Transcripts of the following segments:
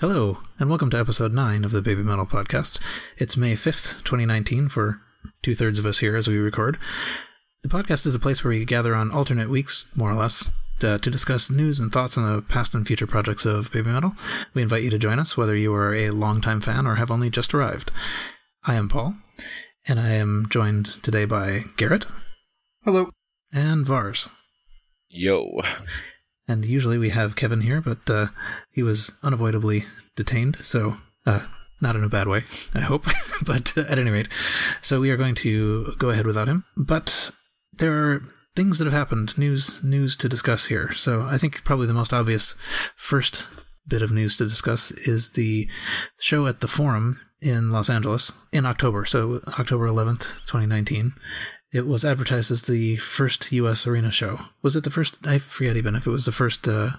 Hello, and welcome to episode 9 of the Baby Metal Podcast. It's May 5th, 2019, for two thirds of us here as we record. The podcast is a place where we gather on alternate weeks, more or less, to, to discuss news and thoughts on the past and future projects of Baby Metal. We invite you to join us, whether you are a longtime fan or have only just arrived. I am Paul, and I am joined today by Garrett. Hello. And Vars. Yo. And usually we have Kevin here, but uh, he was unavoidably detained, so uh, not in a bad way, I hope. but uh, at any rate, so we are going to go ahead without him. But there are things that have happened, news news to discuss here. So I think probably the most obvious first bit of news to discuss is the show at the Forum in Los Angeles in October. So October 11th, 2019 it was advertised as the first U.S. arena show. Was it the first? I forget even if it was the first. Uh,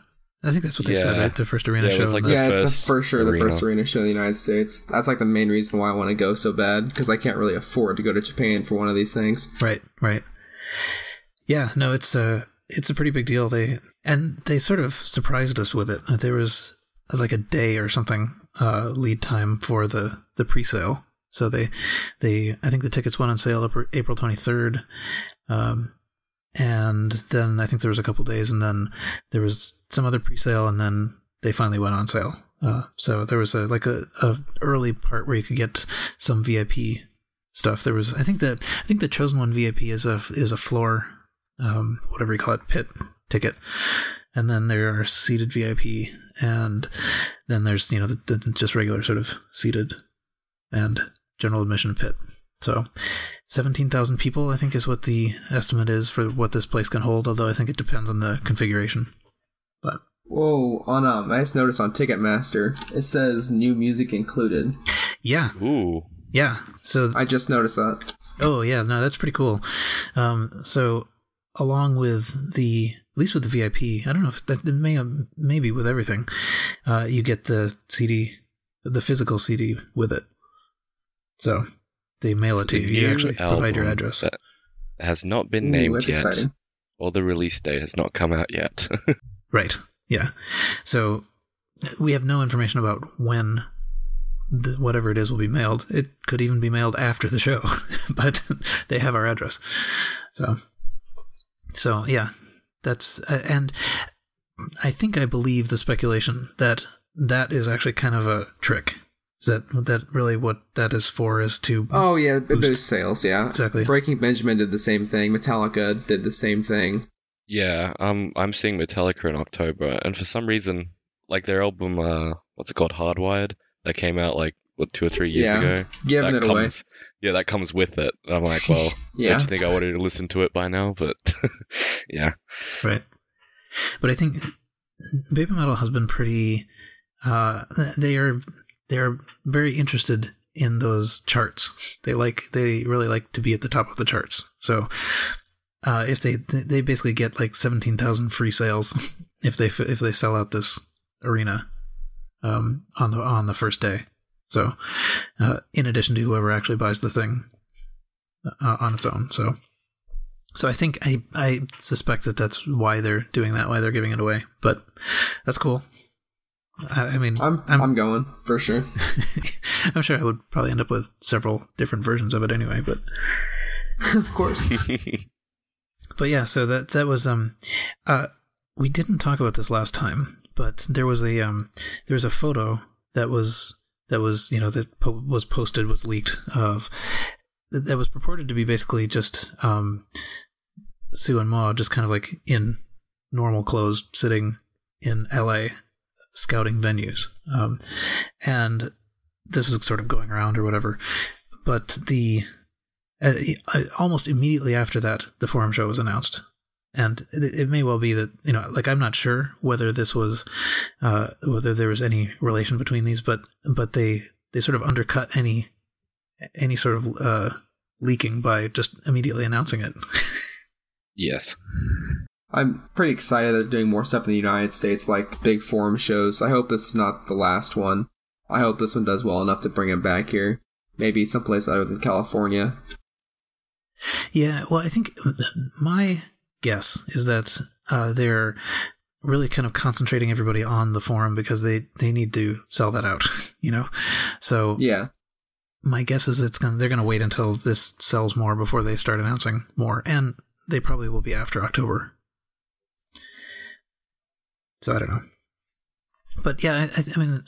I think that's what they Yeah. said, right? The first arena Yeah, it show. was like the yeah, it's the for sure the arena. first arena show in the United States. That's like the main reason why I want to go so bad because I can't really afford to go to Japan for one of these things. Right, right. Yeah, no, it's a it's a pretty big deal. They and they sort of surprised us with it. There was like a day or something uh, lead time for the the pre-sale. So they they I think the tickets went on sale April- April 23rd. Um and then I think there was a couple days and then there was some other pre-sale and then they finally went on sale. Uh, so there was a like a, a early part where you could get some VIP stuff. There was I think that I think the chosen one VIP is a is a floor um, whatever you call it pit ticket, and then there are seated VIP, and then there's you know the, the just regular sort of seated and general admission pit. So. 17,000 people, I think, is what the estimate is for what this place can hold, although I think it depends on the configuration. But Whoa! On um, I just noticed on Ticketmaster it says new music included. yeah, Ooh. yeah. So I just noticed that. Oh yeah, no, that's pretty cool. Um, so along with the, at least with the VIP, I don't know if that it may maybe with everything, uh, you get the CD, the physical CD with it. So they mail it to you. You actually provide your address. That has not been Ooh, named yet, exciting. or the release date has not come out yet. Right. Yeah. So we have no information about when the, whatever it is will be mailed. It could even be mailed after the show, but they have our address. So, so yeah, that's uh, and I think I believe the speculation that that is actually kind of a trick. Is that that really what that is for? Is to Oh yeah, it Boost. sales. Yeah, Exactly. Breaking Benjamin did the same thing. Metallica did the same thing. yeah, um, I'm seeing Metallica in October, and for some reason, like their album, uh, what's it called, Hardwired, that came out like what two or three years Yeah, ago. Giving that it away. yeah, that comes with it. And I'm like, well, Yeah. don't you think I wanted to listen to it by now? But yeah, Right. But I think Baby Metal has been pretty uh they are they are very interested in those charts. They like they really like to be at the top of the charts. So uh if they they basically get like 17,000 free sales if they if they sell out this arena um on the on the first day. So uh in addition to whoever actually buys the thing uh, on its own. So so I think I I suspect that that's why they're doing that, why they're giving it away. But that's cool. I, I mean, I'm, I'm going for sure. I'm sure I would probably end up with several different versions of it anyway. But of course. but yeah, so that that was um, uh, we didn't talk about this last time, but there was a um, there was a photo that was that was you know that po- was posted was leaked of that that was purported to be basically just um, Su and Moa just kind of like in normal clothes sitting in L.A. scouting venues, um, and this was sort of going around or whatever. But the uh, almost immediately after that, the forum show was announced, and it, may well be that you know, like I'm not sure whether this was uh, whether there was any relation between these, but but they they sort of undercut any any sort of uh, leaking by just immediately announcing it. yes. I'm pretty excited that they're doing more stuff in the United States, like big forum shows. I hope this is not the last one. I hope this one does well enough to bring it back here. Maybe someplace other than California. Yeah, well, I think my guess is that uh, they're really kind of concentrating everybody on the forum because they they need to sell that out, you know. So Yeah. my guess is it's gonna they're gonna wait until this sells more before they start announcing more, and they probably will be after October. So I don't know, but yeah, I, I mean,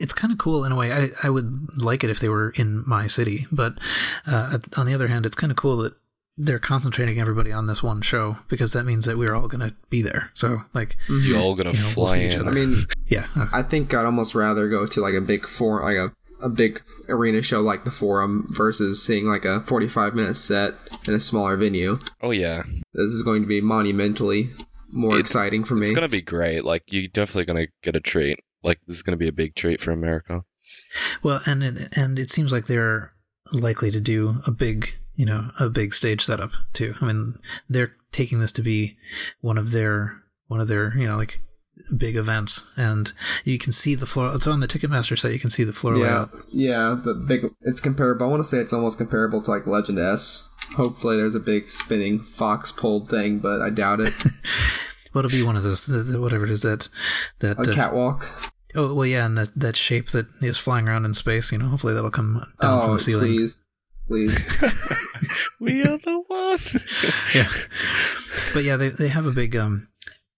it's kind of cool in a way. I I would like it if they were in my city, but uh, on the other hand, it's kind of cool that they're concentrating everybody on this one show because that means that we're all gonna be there. So like, You're all gonna You know, we'll fly see each in. other. I mean, yeah, uh, I think I'd almost rather go to like a big forum, like a, a big arena show like the Forum versus seeing like a 45 minute set in a smaller venue. oh yeah, This is going to be monumentally more It's- exciting for me. it's gonna be great. Like you're definitely gonna get a treat. Like this is gonna be a big treat for America. Well, and it, and it seems like they're likely to do a big, you know, a big stage setup too. I mean, they're taking this to be one of their one of their, you know, like big events, and you can see the floor. It's on the Ticketmaster site. You can see the floor yeah, layout. yeah. The big, it's comparable. I want to say it's almost comparable to like Legend S. Hopefully, there's a big spinning fox pulled thing, but I doubt it. Well, it'll be one of those, the, the, whatever it is that that. A uh, catwalk. oh well, yeah, and that that shape that is flying around in space. You know, hopefully that'll come down from Oh, the ceiling. please, please. we are the one. yeah but yeah they, they have a big um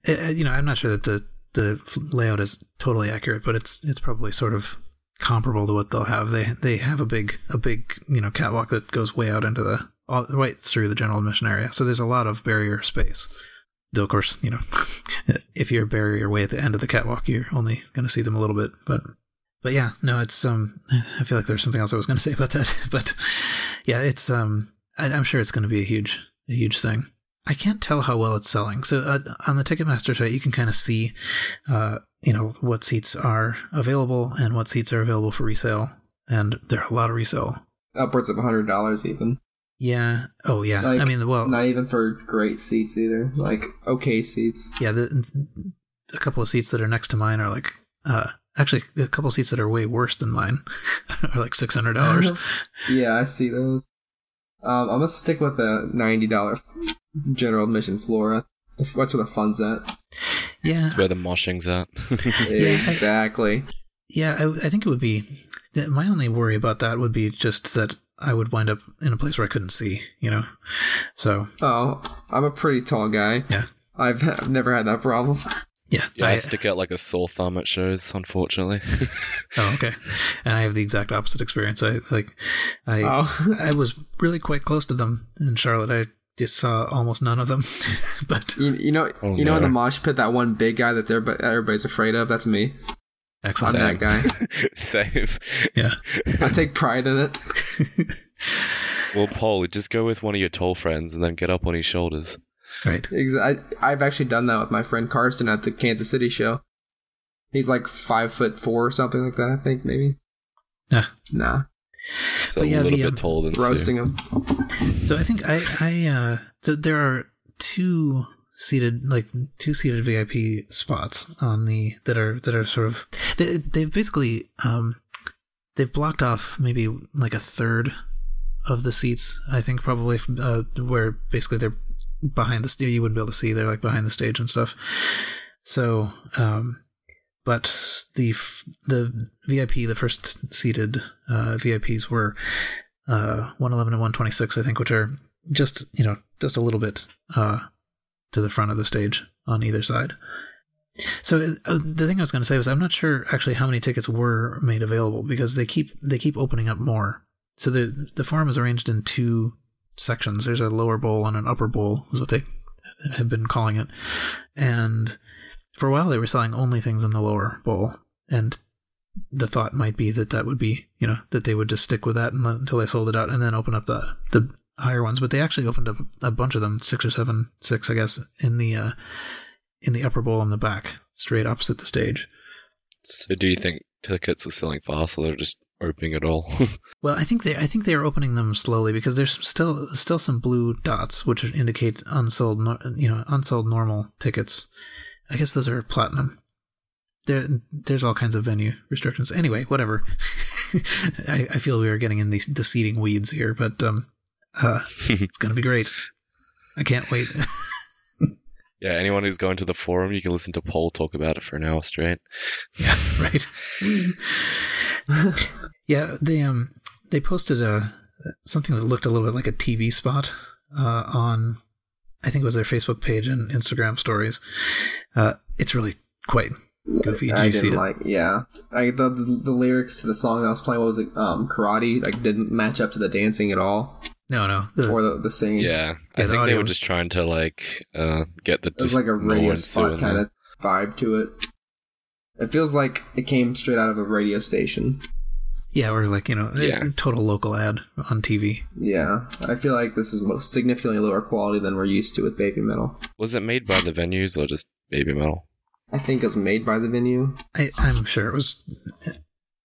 uh, you know i'm not sure that the the layout is totally accurate but it's it's probably sort of comparable to what they'll have they they have a big a big you know catwalk that goes way out into the all, right through the general admission area so there's a lot of barrier space though of course you know if you're barrier way at the end of the catwalk you're only going to see them a little bit but but yeah no it's um i feel like there's something else i was going to say about that but yeah it's um I, i'm sure it's going to be a huge a huge thing I can't tell how well it's selling. So uh, on the Ticketmaster site, you can kind of see, uh, you know, what seats are available and what seats are available for resale, and there are a lot of resale. Upwards of a hundred dollars, even. Yeah. Oh, yeah. Like, I mean, well, Not even for great seats either. Like okay seats. yeah. The, a couple of seats that are next to mine are like, uh, actually, a couple of seats that are way worse than mine are like six hundred dollars. yeah, I see those. Um, I'm gonna stick with the ninety dollar general admission floor. That's where the fun's at. yeah. That's where the moshing's at. exactly. Yeah. I, I think it would be. My only worry about that would be just that I would wind up in a place where I couldn't see. You know. So Oh, I'm a pretty tall guy. Yeah. I've, I've never had that problem. yeah. yeah, I, I- stick out like a sore thumb at shows, unfortunately. Oh, okay. And I have the exact opposite experience. I like, I Oh. I was really quite close to them in Charlotte. I just saw almost none of them, but You, you know, Oh, you know, in the no. mosh pit, that one big guy that everybody, everybody's afraid of. That's me. I'm excellent. that guy. Save. Yeah. I take pride in it. Well, Paul, just go with one of your tall friends and then get up on his shoulders. Right. Ex- I, I've actually done that with my friend Karsten at the Kansas City show. He's like five foot four or something like that. I think maybe. Nah. Nah, So But a yeah, little the, bit um, taller than Su. roasting him. So I think I I uh so there are two seated like two seated VIP spots on the that are that are sort of they they've basically um they've blocked off maybe like a third of the seats I think probably uh, where basically they're behind the you wouldn't be able to see they're like behind the stage and stuff. So um but the the VIP the first seated uh VIPs were uh 111 and 126 I think which are just you know just a little bit uh to the front of the stage on either side so uh, the thing I was going to say was I'm not sure actually how many tickets were made available because they keep they keep opening up more. So the the Forum is arranged in two sections. There's a lower bowl and an upper bowl is what they have been calling it. And for a while they were selling only things in the lower bowl and the thought might be that that would be, you know, that they would just stick with that until they sold it out and then open up the the higher ones, but they actually opened up a bunch of them, six or seven, six I guess, in the uh in the upper bowl in the back, straight opposite the stage. So do you think tickets are selling fast, or they're just opening it all? Well, I think they I think they are opening them slowly because there's still still some blue dots which indicate unsold you know unsold normal tickets. I guess those are platinum. There there's all kinds of venue restrictions. Anyway, whatever. I, I feel we are getting in the the seating weeds here, but um, uh, it's gonna be great. I can't wait. Yeah, anyone who's going to the forum, you can listen to Paul talk about it for an hour straight. Yeah, right. yeah, they um they posted a something that looked a little bit like a TV spot uh, on I think it was their Facebook page and Instagram stories. Uh, it's really quite goofy. Did I you didn't it? like. Yeah, I the, the the lyrics to the song I was playing what was it um karate like didn't match up to the dancing at all no, no. The, or the the singing. Yeah, Yeah, I the think they were was- just trying to like uh, get the It was like a radio spot kind of vibe to it. It feels like it came straight out of a radio station. yeah, or like you know, it's Yeah. a total local ad on TV. Yeah, I feel like this is lo- significantly lower quality than we're used to with baby metal. Was it made by the venues or just Baby Metal? I think it was made by the venue. I, I'm sure it was.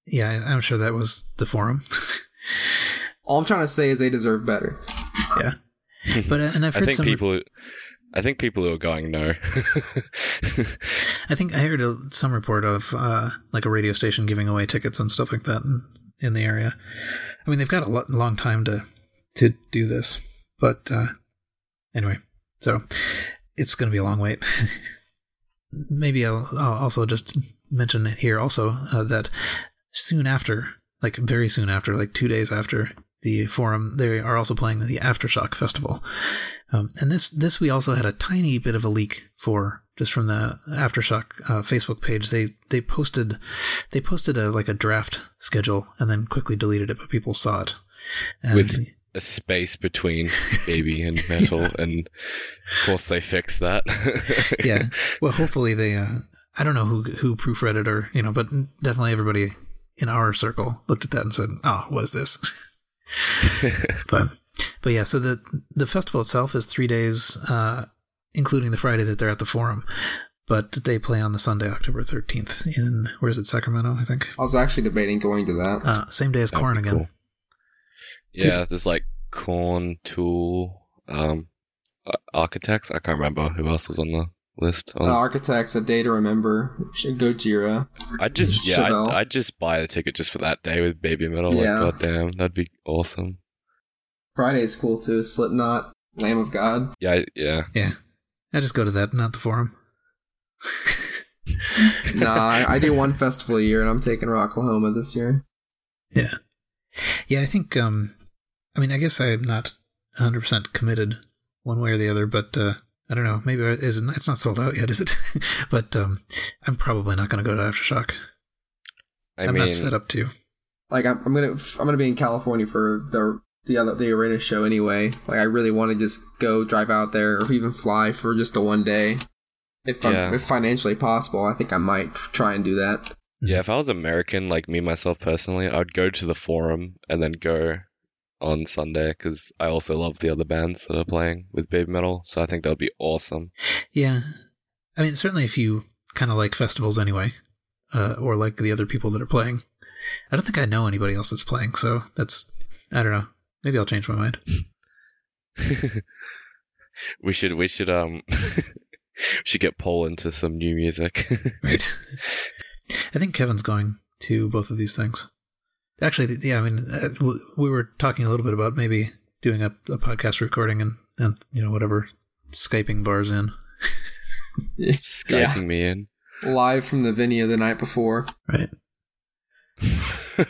Yeah, I'm sure that was the forum. All I'm trying to say is they deserve better. yeah, but uh, and I've heard I heard think some. people. I think people who are going no. I think I heard a, some report of uh, like a radio station giving away tickets and stuff like that in, in the area. I mean, they've got a lo- long time to to do this, but uh, anyway, so it's going to be a long wait. Maybe I'll, I'll also just mention here also uh, that soon after, like very soon after, like two days after the forum, they are also playing the Aftershock Festival. Um, and this this we also had a tiny bit of a leak for just from the aftershock uh, Facebook page. They they posted they posted a like a draft schedule and then quickly deleted it, but people saw it. And With- a space between baby and metal, and of course they fixed that. yeah, well, hopefully they. Uh, I don't know who who proofread it or you know, but definitely everybody in our circle looked at that and said, "Oh, what is this?" but but yeah, so the the festival itself is three days, uh, including the Friday that they're at the forum. But they play on the Sunday, October thirteenth, in where is it, Sacramento? I think. I was actually debating going to that. Uh, same day as That'd Korn again. cool. Yeah, there's like Korn, Tool, um, Architects. I can't remember who else was on the list. Uh, Architects, a day to remember. Gojira. I'd just yeah, I'd, I'd just buy the ticket just for that day with Baby Metal. Yeah. Like, goddamn, that'd be awesome. Friday's cool too. Slipknot, Lamb of God. Yeah, I- yeah. Yeah, I just go to that, not the forum. nah, I, I do one festival a year, and I'm taking Rocklahoma this year. Yeah. Yeah, I think um I mean I guess I'm not 100% committed one way or the other, but uh I don't know, maybe it isn't it's not sold out yet, is it? but um I'm probably not going to go to Aftershock. I am mean, not set up to. Like I'm, I'm gonna I'm gonna be in California for the the other the arena show anyway. Like I really want to just go drive out there, or even fly for just the one day. If I'm, Yeah. if financially possible, I think I might try and do that. yeah. If I was American, like me myself personally, I'd go to the forum and then go on Sunday because I also love the other bands that are playing with Baby Metal. So I think that would be awesome. Yeah. I mean, certainly if you kind of like festivals anyway, uh, or like the other people that are playing. I don't think I know anybody else that's playing, so that's I don't know. Maybe I'll change my mind. we should we should um we should get Paul into some new music. Right. I think Kevin's going to both of these things. Actually, yeah, I mean, uh, we were talking a little bit about maybe doing a, a podcast recording and, and, you know, whatever, Skyping Vars in. Skyping me in. Live from the venue the night before. Right.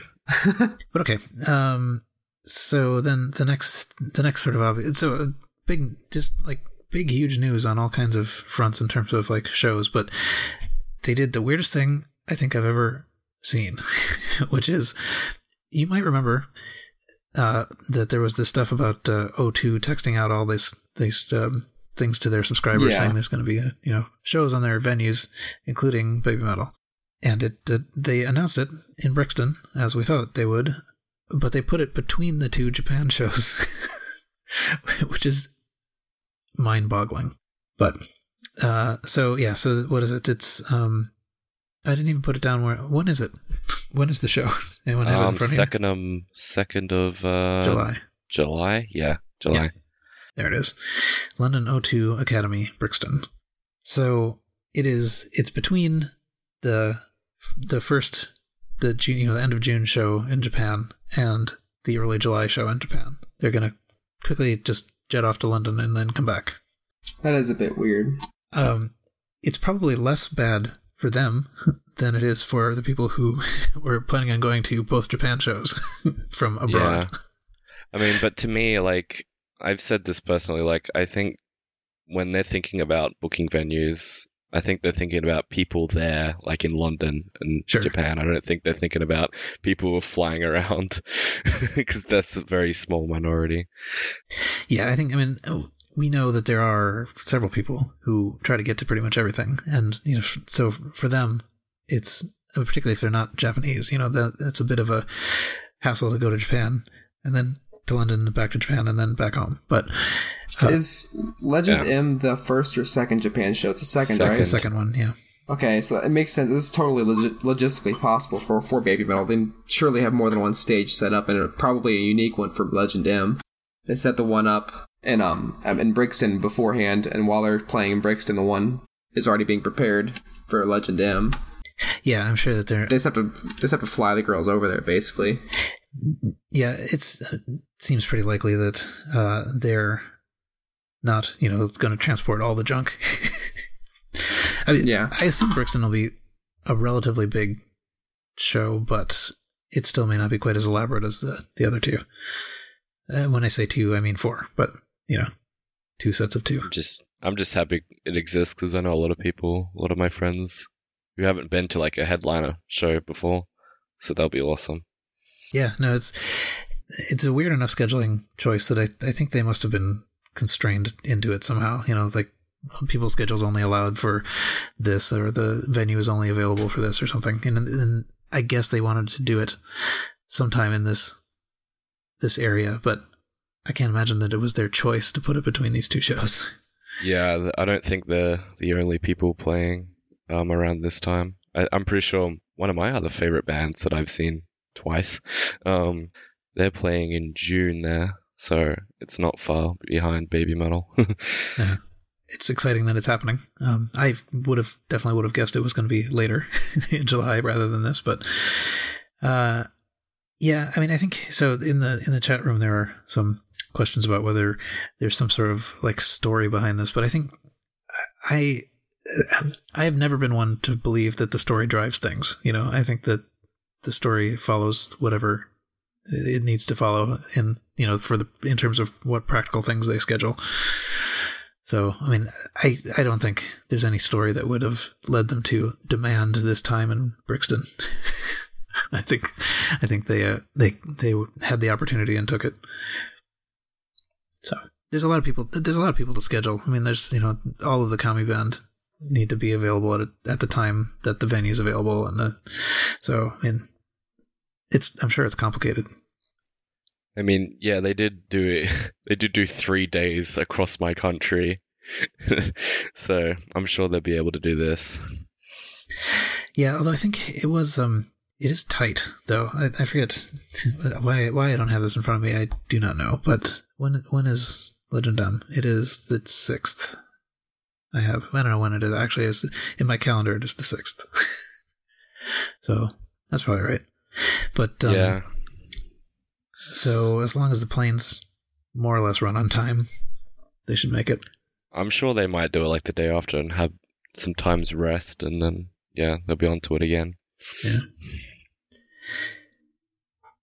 But okay. Um, so then the next, the next sort of obvious, so a big, just like big, huge news on all kinds of fronts in terms of like shows, but they did the weirdest thing I think I've ever seen, which is you might remember uh, that there was this stuff about uh, O2 texting out all this these um, things to their subscribers Yeah. saying there's going to be uh you know shows on their venues, including Baby Metal, and it uh, they announced it in Brixton as we thought they would, but they put it between the two Japan shows, which is mind-boggling. But uh, so yeah, so what is it? It's um, I didn't even put it down. Where when is it? When is the show? Anyone have it in Um, front second um second of uh of? July. July? Yeah, July. Yeah. There it is. London O2 Academy, Brixton. So it is. It's between the the first the June, you know, the end of June show in Japan and the early July show in Japan. They're gonna quickly just jet off to London and then come back. That is a bit weird. um, it's probably less bad for them than it is for the people who were planning on going to both Japan shows from abroad. Yeah. I mean, but to me, like I've said this personally, like I think when they're thinking about booking venues, I think they're thinking about people there, like in London and Sure. Japan. I don't think they're thinking about people who are flying around because that's a very small minority. Yeah, I think, I mean, oh, we know that there are several people who try to get to pretty much everything. And, you know, so for them, it's, particularly if they're not Japanese, you know, that it's a bit of a hassle to go to Japan and then to London, back to Japan, and then back home. But uh, Is Legend Yeah. M the first or second Japan show? It's the second, Second. it's the right? second one, yeah. Okay, so it makes sense. This is totally log- logistically possible for for Baby Metal. They surely have more than one stage set up, and probably a unique one for Legend M. They set the one up in um um, in Brixton beforehand, and while they're playing in Brixton, the one is already being prepared for Legend M. Yeah, I'm sure that they're, They just have to they just have to fly the girls over there, basically. yeah, it's, it seems pretty likely that uh, they're not, you know, going to transport all the junk. I mean, Yeah. I assume Brixton will be a relatively big show, but it still may not be quite as elaborate as the, the other two. Uh, when I say two, I mean four, but, you know, two sets of two. I'm just I'm just happy it exists because I know a lot of people, a lot of my friends who haven't been to like a headliner show before, so that'll be awesome. Yeah, no, it's it's a weird enough scheduling choice that I I think they must have been constrained into it somehow. You know, like people's schedules only allowed for this, or the venue is only available for this, or something. And, and I guess they wanted to do it sometime in this this area, but I can't imagine that it was their choice to put it between these two shows. Yeah, I don't think they're the only people playing um, around this time. I, I'm pretty sure one of my other favorite bands that I've seen twice, um, they're playing in June there, so it's not far behind Baby Metal. It's exciting that it's happening. Um, I would have definitely would have guessed it was going to be later in July rather than this, but uh, yeah, I mean, I think so. In the in the chat room, there are some questions about whether there's some sort of like story behind this, but I think I I have never been one to believe that the story drives things. You know, I think that the story follows whatever it needs to follow in you know for the in terms of what practical things they schedule. So, I mean, I, I don't think there's any story that would have led them to demand this time in Brixton. I think, I think they, uh, they, they had the opportunity and took it. So, there's a lot of people, there's a lot of people to schedule. I mean, there's, you know, all of the Kami Band need to be available at, at the time that the venue's available. And the, so, I mean, it's, I'm sure it's complicated. I mean, yeah, they did do it. They did do three days across my country, so I'm sure they'll be able to do this. Yeah, although I think it was um it is tight though. I, I forget why why I don't have this in front of me. I do not know. But when when is Legend M? It is the sixth. I have I don't know when it is actually. Is in my calendar it is the sixth. so that's probably right. But um, yeah, So as long as the planes more or less run on time, they should make it. I'm sure they might do it like the day after and have some times rest, and then yeah, they'll be onto it again. Yeah.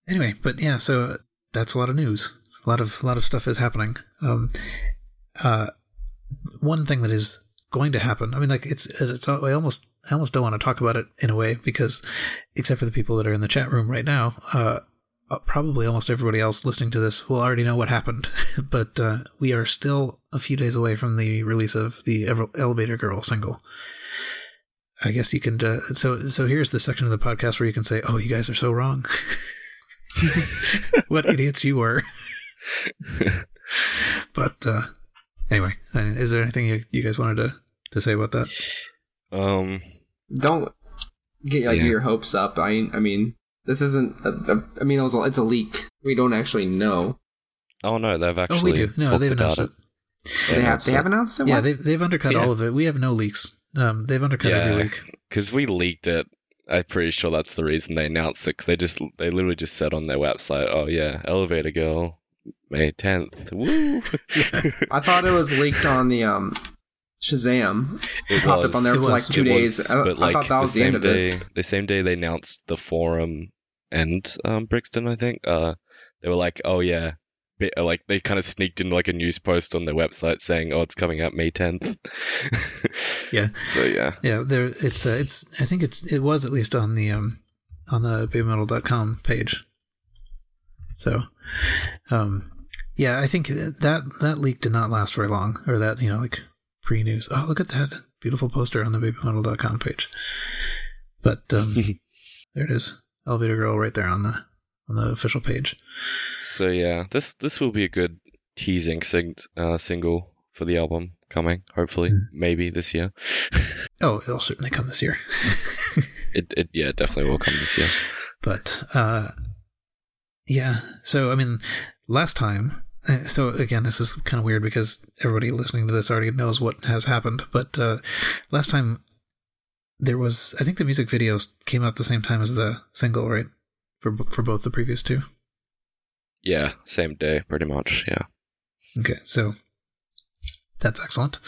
Anyway, but yeah, so that's a lot of news. A lot of a lot of stuff is happening. Um, uh, one thing that is going to happen. I mean, like it's it's. I almost I almost don't want to talk about it in a way because, except for the people that are in the chat room right now, uh, uh, probably almost everybody else listening to this will already know what happened. but uh, we are still a few days away from the release of the Elevator Girl single. I guess you can. Uh, so so here's the section of the podcast where you can say, "Oh, you guys are so wrong." what idiots you were. but uh, anyway, uh, is there anything you, you guys wanted to, to say about that? Um, Don't get like Yeah. your hopes up. I I mean, this isn't. A, a, I mean, it was a, it's a leak. We don't actually know. oh no, they've actually. Oh, actually we do. No, they've announced it. it. they have they have announced it. Yeah, they've they've undercut Yeah. all of it. We have no leaks. Um, they've undercut every leak. because we leaked it. I'm pretty sure that's the reason they announced it. Because they just they literally just said on their website, "Oh yeah, Elevator Girl, May 10th." Woo! I thought it was leaked on the um Shazam It popped was. up on there It for like two It days. was, I, but I like thought that was the, same end of day, it. the same day they announced the forum and um, Brixton, I think. Uh, they were like, "Oh yeah," Bi- uh, like they kind of sneaked in like a news post on their website saying, "Oh, it's coming out May 10th." Yeah. So yeah, Yeah, there it's uh, it's I think it's it was at least on the um on the babymetal.com page. So um yeah, I think that that leak did not last very long or that, you know, like pre-news. Oh, look at that beautiful poster on the babymetal.com page. But um there it is. Elevator Girl right there on the on the official page. so yeah, this this will be a good teasing sing- uh, single for the album coming. Hopefully, Mm. maybe this year. Oh, it'll certainly come this year. it, it yeah, definitely will come this year. but uh yeah so i mean last time uh, so again this is kind of weird because everybody listening to this already knows what has happened but uh last time there was i think the music videos came out the same time as the single right for for both the previous two Yeah, same day, pretty much. Yeah. okay so that's excellent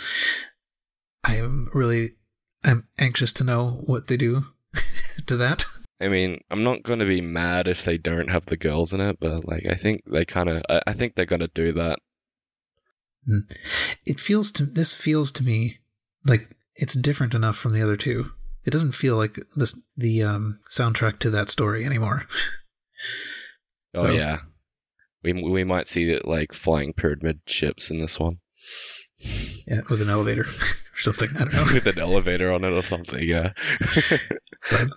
i am really i'm anxious to know what they do to that I mean, I'm not going to be mad if they don't have the girls in it, but like, I think they kind of, I, I think they're going to do that. Hmm. it feels to this feels to me like it's different enough from the other two. It doesn't feel like this the um, soundtrack to that story anymore. Oh yeah, we we might see it like flying pyramid ships in this one Yeah, with an elevator or something. I don't know. with an elevator on it or something. Yeah. But,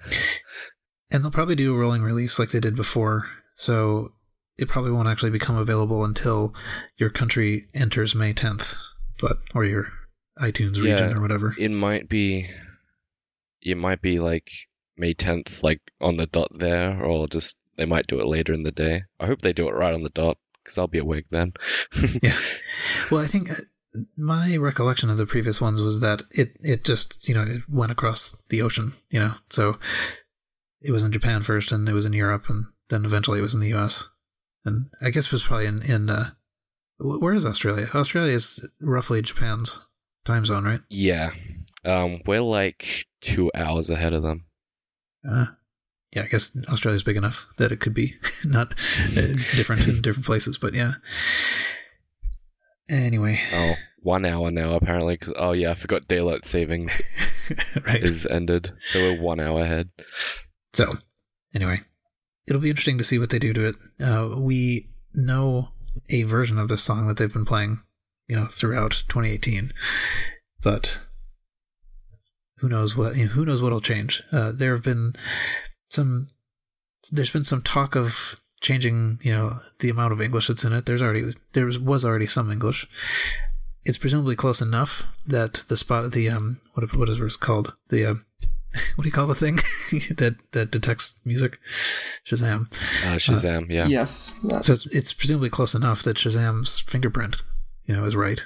and they'll probably do a rolling release like they did before. So it probably won't actually become available until your country enters May 10th, but or your iTunes region Yeah. or whatever. it might be, it might be like May 10th, like on the dot there, or just they might do it later in the day. I hope they do it right on the dot because I'll be awake then. Yeah. Well, I think uh, my recollection of the previous ones was that it it just you know it went across the ocean, you know. So it was in Japan first, and it was in Europe, and then eventually it was in the U.S. And I guess it was probably in in uh, where is Australia? Australia is roughly Japan's time zone, right? Yeah. Um, we're like two hours ahead of them. Uh, yeah, I guess Australia's big enough that it could be not uh, different in different places, but yeah. Anyway, Oh, one hour now apparently. Cause, oh yeah, I forgot daylight savings right. is ended, so we're one hour ahead. So, anyway, it'll be interesting to see what they do to it. Uh, we know a version of this song that they've been playing, you know, throughout 2018, but who knows what? You know, who knows what'll change? Uh, there have been some. There's been some talk of changing, you know, the amount of English that's in it. There's already there was, was already some English. It's presumably close enough that the spot the um what what is it called the um what do you call the thing that that detects music? Shazam. Uh, Shazam, yeah. Yes. So it's it's presumably close enough that Shazam's fingerprint, you know, is right.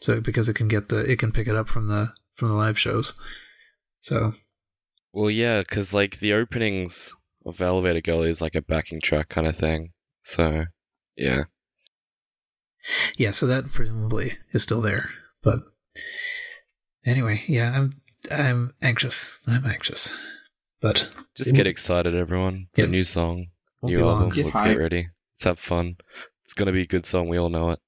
So because it can get the it can pick it up from the from the live shows. So Well, yeah, because like the openings of Elevator Girl is like a backing track kind of thing. So, yeah. yeah, so that presumably is still there. But anyway, yeah, I'm I'm anxious. I'm anxious. But Just get excited, everyone. It's Yeah. a new song, won't new album. Get Let's hype. get ready. Let's have fun. It's gonna be a good song. We all know it.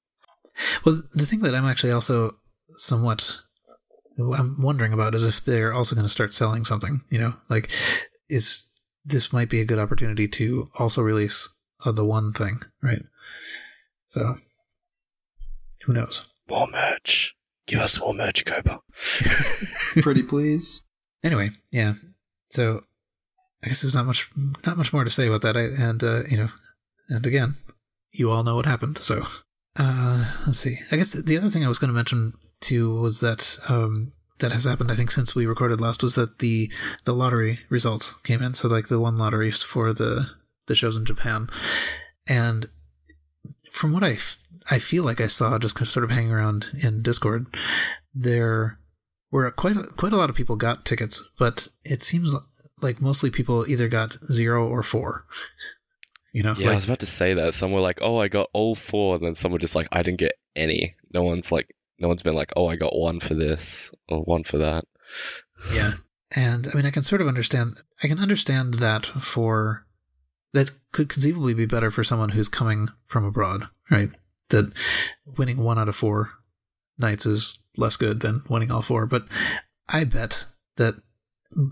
Well, the thing that I'm actually also somewhat I'm wondering about is if they're also going to start selling something. You know, like is this might be a good opportunity to also release uh, the one thing, right? So who knows? More merch. Give us more merch, Cobra. Pretty please. Anyway, yeah. So I guess there's not much not much more to say about that. I, and uh, you know, and again, you all know what happened. So uh, let's see. I guess the other thing I was going to mention too was that um, that has happened. I think since we recorded last was that the the lottery results came in. So like the one lotteries for the the shows in Japan, and from what I f- I feel like I saw just kind of sort of hanging around in Discord, there were quite a, quite a lot of people got tickets, but it seems like mostly people either got zero or four. You know, Yeah, I was about to say that. Some were like, "Oh, I got all four. and then some were just like, "I didn't get any." No one's like, no one's been like, oh, I got one for this or one for that. Yeah. And I mean, I can sort of understand, I can understand that for, that could conceivably be better for someone who's coming from abroad, right? That winning one out of four nights is less good than winning all four. But I bet that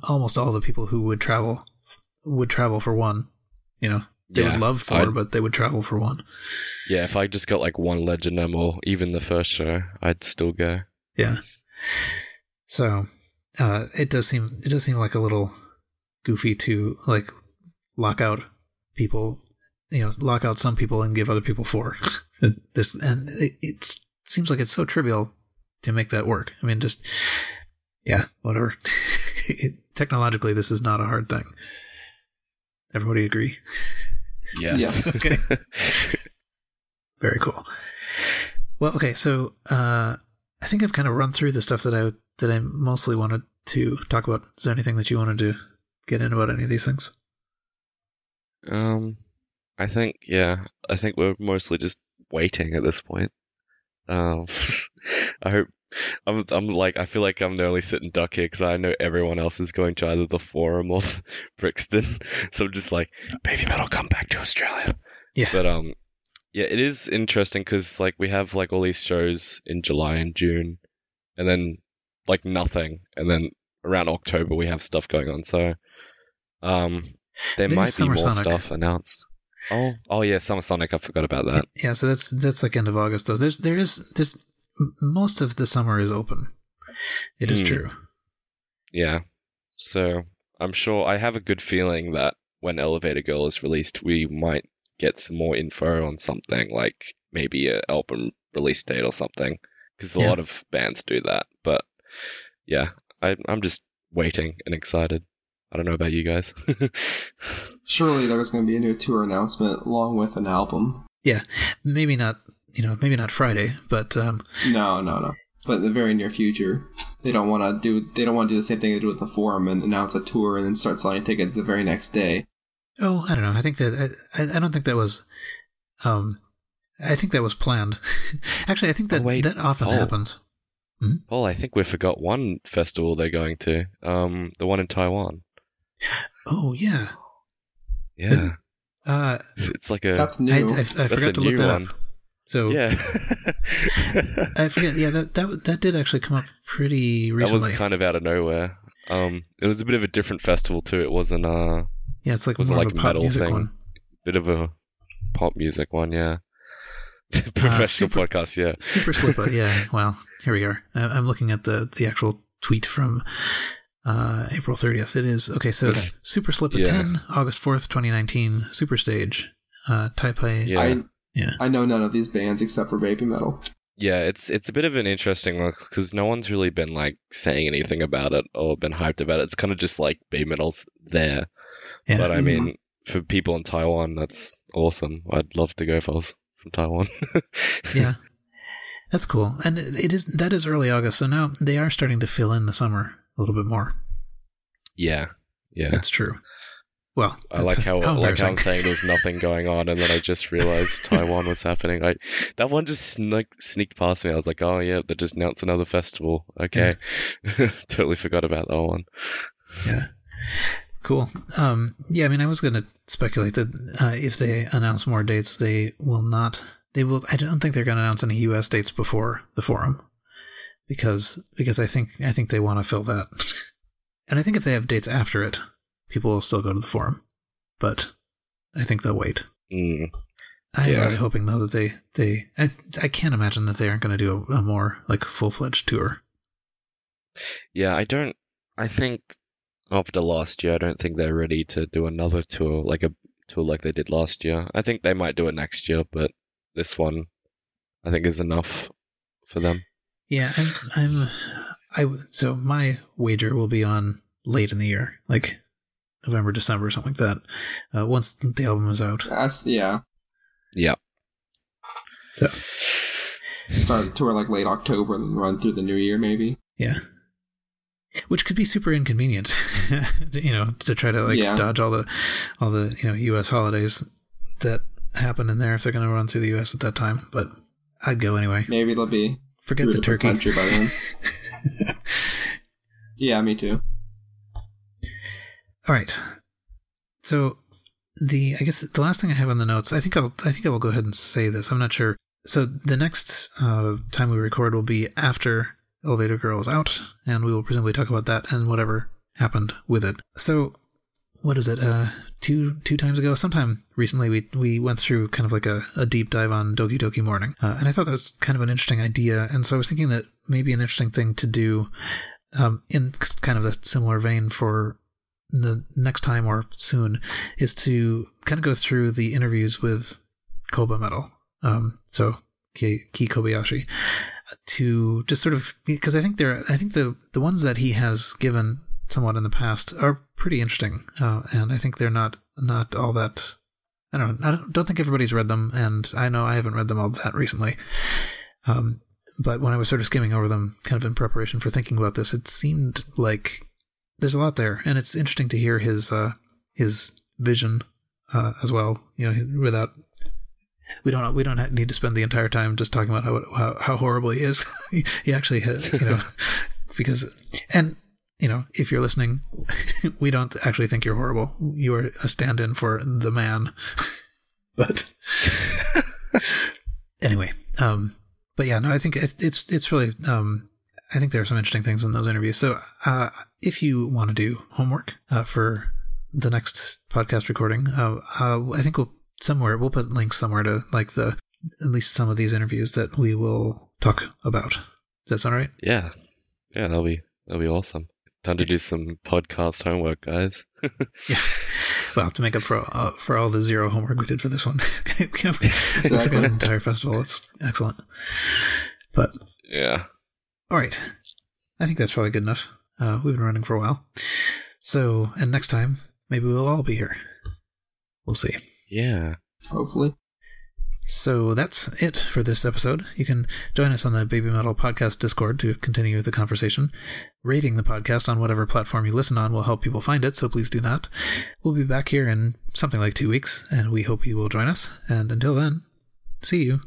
almost all the people who would travel would travel for one. You know, they Yeah, would love 4 I'd- but they would travel for one. Yeah, if I just got like one Legend M or even the first show, I'd still go. Yeah. So uh, it does seem it does seem like a little goofy to like lock out people, you know, lock out some people and give other people four. this and it, it seems like it's so trivial to make that work. I mean, just yeah, whatever. it, technologically, this is not a hard thing. Everybody agree? Yes. Okay. Very cool. Well, okay, so uh, I think I've kind of run through the stuff that I that I mostly wanted to talk about. Is there anything that you wanted to get in about any of these things? um, I think yeah, I think we're mostly just waiting at this point. Um, I hope. I'm, I'm like, I feel like I'm the only sitting duck here because I know everyone else is going to either the forum or Brixton. So I'm just like, baby metal, come back to Australia. Yeah. But um, yeah, it is interesting because like we have like all these shows in July and June, and then like nothing, and then around October we have stuff going on. So um, there There's might be more Sonic. stuff announced. Oh, oh yeah, Summer Sonic. I forgot about that. Yeah, so that's that's like end of August though. There's there is there's most of the summer is open. It is Hmm. true. Yeah. So I'm sure I have a good feeling that when Elevator Girl is released, we might get some more info on something like maybe an album release date or something, because a Yeah. lot of bands do that. But yeah, I, I'm just waiting and excited. I don't know about you guys. Surely there's going to be a new tour announcement along with an album. Yeah, maybe not, you know, maybe not Friday, but um, No, no, no. But in the very near future, they don't want to do. They don't want to do the same thing they did with the forum and announce a tour and then start selling tickets the very next day. oh, I don't know. I think that I, I don't think that was, um, I think that was planned. Actually, I think that Oh, wait. that often Oh. happens. Paul, I think we forgot one festival they're going to. Um, the one in Taiwan. Oh yeah. Yeah, Uh, it's like a That's I, new. I, I that's forgot a to look new that one. up. So Yeah. I forget. Yeah, that that that did actually come up pretty recently. That was kind of out of nowhere. Um, it was a bit of a different festival too. It wasn't a yeah, it's like was it more like a pop metal music thing? one. bit of a pop music one, yeah. Professional super- podcast, yeah. Super Slippa. yeah. Well, here we are. I, I'm looking at the the actual tweet from uh, April 30th. It is okay. So Okay. Super Slippa Yeah. 10, August 4th, 2019. Super Stage. Uh, Taipei. Yeah. I Yeah. I know none of these bands except for Baby Metal. Yeah, it's it's a bit of an interesting one because no one's really been like saying anything about it or been hyped about it. It's kind of just like Baby metal's there, Yeah. but I mean, mm-hmm. for people in Taiwan, that's awesome. I'd love to go if I was from Taiwan. yeah. That's cool. And it it is that is early August, so now they are starting to fill in the summer a little bit more. yeah, yeah. That's true. Well, I like how, like how I'm saying there's nothing going on, and then I just realized Taiwan was happening. I that one just snuck, sneaked past me. I was like, oh yeah, they just announced another festival. Okay, totally forgot about that one. Yeah. Cool. Um, yeah, I mean, I was going to speculate that uh, if they announce more dates, they will not. They will. I don't think they're going to announce any U.S. dates before the forum, because because I think I think they want to fill that, and I think if they have dates after it, people will still go to the forum, but I think they'll wait. Mm, I'm Yeah. really hoping though that they they I I can't imagine that they aren't going to do a, a more like full fledged tour. yeah, I don't. I think after last year, I don't think they're ready to do another tour like a tour like they did last year. I think they might do it next year, but this one, I think, is enough for them. Yeah, I'm. I'm. I so my wager will be on late in the year, like November, December, something like that. Uh, once the album is out. That's yeah. Yeah. So Start the tour like late October and run through the new year maybe. yeah, which could be super inconvenient, you know, to try to like Yeah. dodge all the all the you know U.S. holidays that happen in there if they're going to run through the U.S. at that time. But I'd go anyway. Maybe they'll be Forget the different turkey. country by then. yeah, me too. All right. So the I guess the last thing I have on the notes, I think I'll I think I will go ahead and say this. I'm not sure. So the next uh, time we record will be after Elevator Girl is out, and we will presumably talk about that and whatever happened with it. So what is it? Uh, two two times ago, sometime recently, we we went through kind of like a, a deep dive on Doki Doki Morning, uh, and I thought that was kind of an interesting idea. And so I was thinking that maybe an interesting thing to do, um, in kind of a similar vein for the next time or soon, is to kind of go through the interviews with Kobametal. Um, so Ki, Kobayashi to just sort of because I think there I think the the ones that he has given somewhat in the past are pretty interesting, uh, and I think they're not not all that. I don't know. I don't, don't think everybody's read them, and I know I haven't read them all that recently. Um, but when I was sort of skimming over them, kind of in preparation for thinking about this, it seemed like there's a lot there, and it's interesting to hear his uh, his vision uh, as well. You know, without we don't we don't need to spend the entire time just talking about how how, how horrible he is. he actually has, you know, because and you know, if you're listening, we don't actually think you're horrible. You are a stand-in for the man. but anyway, um, but yeah, no, I think it's it's really um, I think there are some interesting things in those interviews. So uh, if you want to do homework uh, for the next podcast recording, uh, uh, I think we'll somewhere we'll put links somewhere to like the at least some of these interviews that we will talk about. Does that sound right? Yeah, yeah, that'll be that'll be awesome. Time to do some podcast homework, guys. yeah. we'll have to make up for uh, for all the zero homework we did for this one, we have exactly. an entire festival. It's excellent. But yeah. All right. I think that's probably good enough. Uh, we've been running for a while. So, and next time, maybe we'll all be here. We'll see. Yeah. Hopefully. So that's it for this episode. You can join us on the Babymetal Podcast Discord to continue the conversation. Rating the podcast on whatever platform you listen on will help people find it, so please do that. We'll be back here in something like two weeks, and we hope you will join us. And until then, see you.